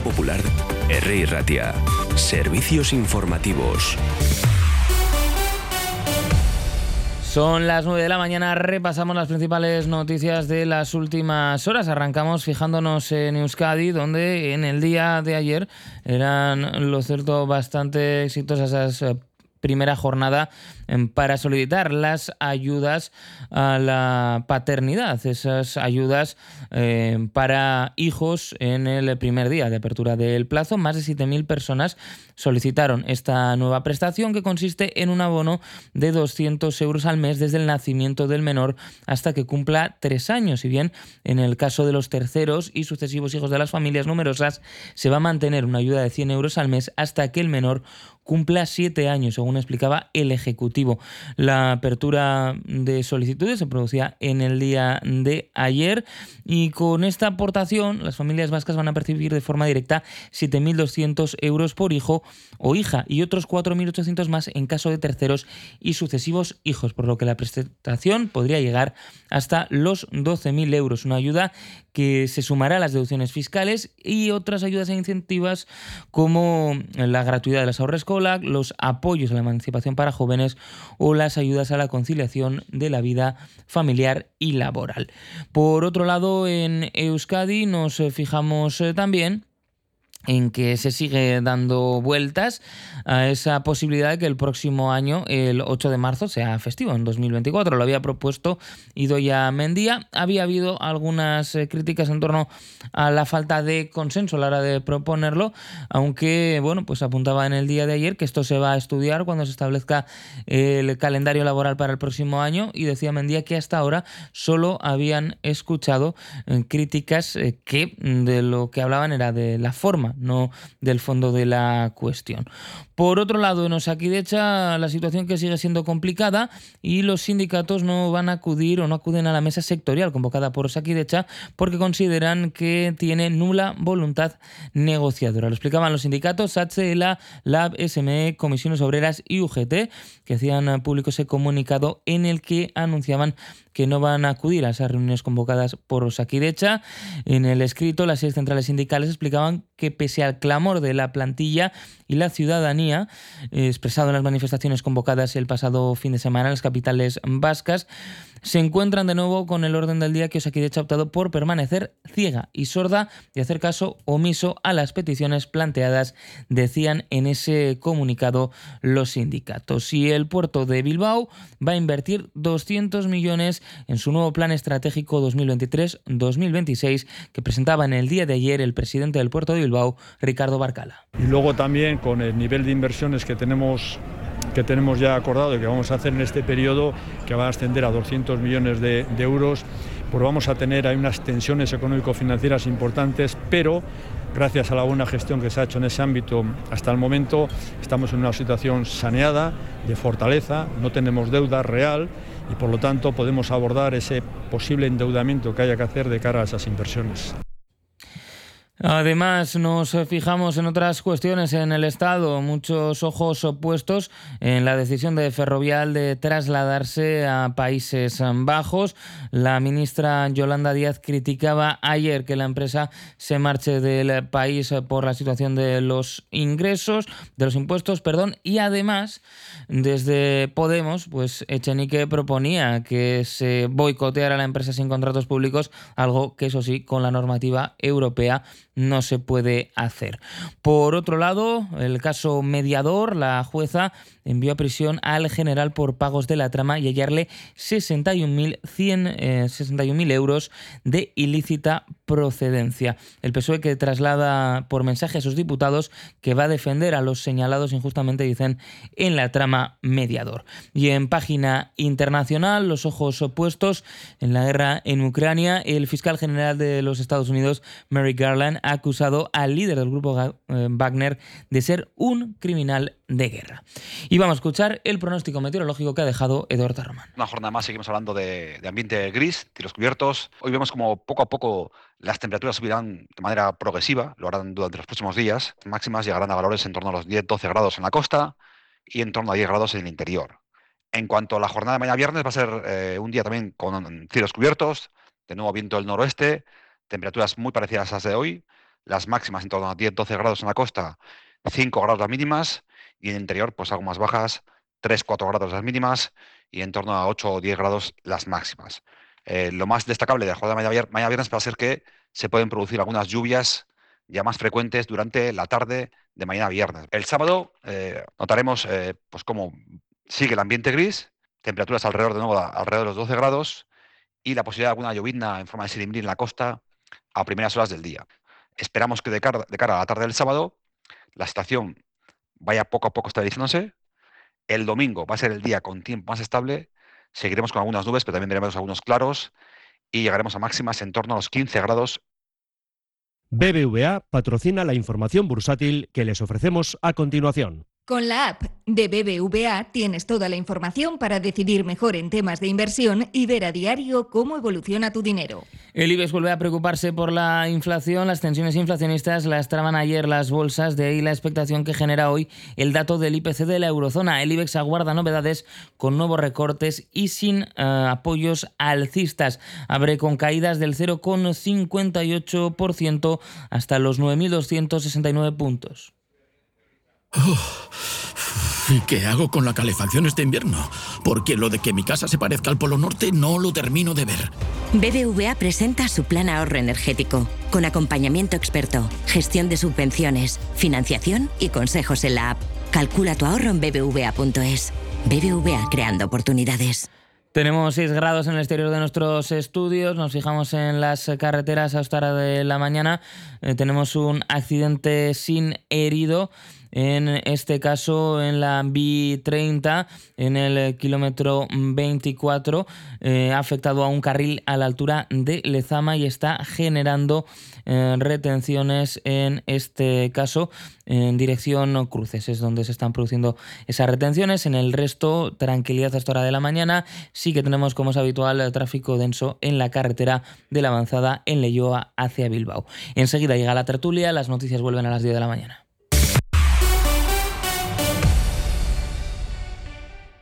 Popular, R. Ratia. Servicios informativos. Son las 9 de la mañana, repasamos las principales noticias de las últimas horas. Arrancamos fijándonos en Euskadi, donde en el día de ayer eran, lo cierto, bastante exitosas esas eh, primera jornada em, para solicitar las ayudas a la paternidad, esas ayudas em, para hijos en el primer día de apertura del plazo. Más de 7.000 personas solicitaron esta nueva prestación que consiste en un abono de 200 euros al mes desde el nacimiento del menor hasta que cumpla tres años. Y bien, en el caso de los terceros y sucesivos hijos de las familias numerosas, se va a mantener una ayuda de 100 euros al mes hasta que el menor cumpla siete años, según explicaba el Ejecutivo. La apertura de solicitudes se producía en el día de ayer y con esta aportación las familias vascas van a percibir de forma directa 7.200 euros por hijo o hija y otros 4.800 más en caso de terceros y sucesivos hijos, por lo que la prestación podría llegar hasta los 12.000 euros, una ayuda que se sumará a las deducciones fiscales y otras ayudas e incentivas como la gratuidad de las los apoyos a la emancipación para jóvenes o las ayudas a la conciliación de la vida familiar y laboral. Por otro lado, en Euskadi nos fijamos eh, también en que se sigue dando vueltas a esa posibilidad de que el próximo año, el 8 de marzo, sea festivo, en 2024. Lo había propuesto Idoya Mendía. Había habido algunas eh, críticas en torno a la falta de consenso a la hora de proponerlo, aunque, bueno, pues apuntaba en el día de ayer que esto se va a estudiar cuando se establezca el calendario laboral para el próximo año y decía Mendía que hasta ahora solo habían escuchado eh, críticas eh, que de lo que hablaban era de la forma no del fondo de la cuestión. Por otro lado, en Osakidecha la situación que sigue siendo complicada y los sindicatos no van a acudir o no acuden a la mesa sectorial convocada por Osakidecha porque consideran que tiene nula voluntad negociadora. Lo explicaban los sindicatos HLA, LAB, SME, Comisiones Obreras y UGT, que hacían público ese comunicado en el que anunciaban que no van a acudir a esas reuniones convocadas por Osakidecha. En el escrito, las seis centrales sindicales explicaban que pese al clamor de la plantilla y la ciudadanía, eh, expresado en las manifestaciones convocadas el pasado fin de semana en las capitales vascas, se encuentran de nuevo con el orden del día que Osakidecha ha optado por permanecer ciega y sorda y hacer caso omiso a las peticiones planteadas, decían en ese comunicado los sindicatos. Y el puerto de Bilbao va a invertir 200 millones en su nuevo plan estratégico 2023-2026 que presentaba en el día de ayer el presidente del puerto de Bilbao, Ricardo Barcala. Y luego también con el nivel de inversiones que tenemos que tenemos ya acordado y que vamos a hacer en este periodo, que va a ascender a 200 millones de, euros, pues vamos a tener ahí unas tensiones económico-financieras importantes, pero gracias a la buena gestión que se ha hecho en ese ámbito hasta el momento, estamos en una situación saneada, de fortaleza, no tenemos deuda real y por lo tanto podemos abordar ese posible endeudamiento que haya que hacer de cara a esas inversiones. Además, nos fijamos en otras cuestiones en el Estado, muchos ojos opuestos en la decisión de Ferrovial de trasladarse a Países Bajos. La ministra Yolanda Díaz criticaba ayer que la empresa se marche del país por la situación de los ingresos, de los impuestos, perdón, y además, desde Podemos, pues Echenique proponía que se boicoteara la empresa sin contratos públicos, algo que eso sí, con la normativa europea no se puede hacer. Por otro lado, el caso mediador, la jueza envió a prisión al general por pagos de la trama y hallarle 61.100 eh, euros de ilícita procedencia. El PSOE que traslada por mensaje a sus diputados que va a defender a los señalados injustamente, dicen, en la trama mediador. Y en página internacional, los ojos opuestos en la guerra en Ucrania, el fiscal general de los Estados Unidos, Mary Garland, ha acusado al líder del grupo eh, Wagner de ser un criminal de guerra. Y vamos a escuchar el pronóstico meteorológico que ha dejado Eduardo Román. Una jornada más, seguimos hablando de, ambiente gris, tiros cubiertos. Hoy vemos como poco a poco las temperaturas subirán de manera progresiva, lo harán durante los próximos días. Máximas llegarán a valores en torno a los 10-12 grados en la costa y en torno a 10 grados en el interior. En cuanto a la jornada de mañana viernes, va a ser eh, un día también con cielos cubiertos, de nuevo viento del noroeste, temperaturas muy parecidas a las de hoy, las máximas en torno a 10-12 grados en la costa, 5 grados las mínimas, y en el interior, pues algo más bajas, 3-4 grados las mínimas y en torno a 8 o 10 grados las máximas. Eh, lo más destacable de la jornada de mañana, viernes va a ser que se pueden producir algunas lluvias ya más frecuentes durante la tarde de mañana viernes. El sábado eh, notaremos eh, pues cómo sigue el ambiente gris, temperaturas alrededor de nuevo alrededor de los 12 grados y la posibilidad de alguna llovizna en forma de silimbrí en la costa a primeras horas del día. Esperamos que de cara, de cara a la tarde del sábado la estación vaya poco a poco estabilizándose. El domingo va a ser el día con tiempo más estable. Seguiremos con algunas nubes, pero también veremos algunos claros y llegaremos a máximas en torno a los 15 grados. BBVA patrocina la información bursátil que les ofrecemos a continuación. Con la app de BBVA tienes toda la información para decidir mejor en temas de inversión y ver a diario cómo evoluciona tu dinero. El IBEX vuelve a preocuparse por la inflación. Las tensiones inflacionistas las traban ayer las bolsas, de ahí la expectación que genera hoy el dato del IPC de la eurozona. El IBEX aguarda novedades con nuevos recortes y sin eh, apoyos alcistas. Abre con caídas del 0,58% hasta los 9.269 puntos. ¿Y qué hago con la calefacción este invierno? Porque lo de que mi casa se parezca al Polo Norte no lo termino de ver. BBVA presenta su plan ahorro energético, con acompañamiento experto, gestión de subvenciones, financiación y consejos en la app. Calcula tu ahorro en bbva.es. BBVA creando oportunidades. Tenemos 6 grados en el exterior de nuestros estudios, nos fijamos en las carreteras a esta hora de la mañana, eh, tenemos un accidente sin herido en este caso en la B30, en el kilómetro 24, eh, ha afectado a un carril a la altura de Lezama y está generando eh, retenciones en este caso en dirección cruces, es donde se están produciendo esas retenciones. En el resto, tranquilidad a esta hora de la mañana. Sí que tenemos, como es habitual, tráfico denso en la carretera de la avanzada en Leyoa hacia Bilbao. Enseguida llega la tertulia, las noticias vuelven a las 10 de la mañana.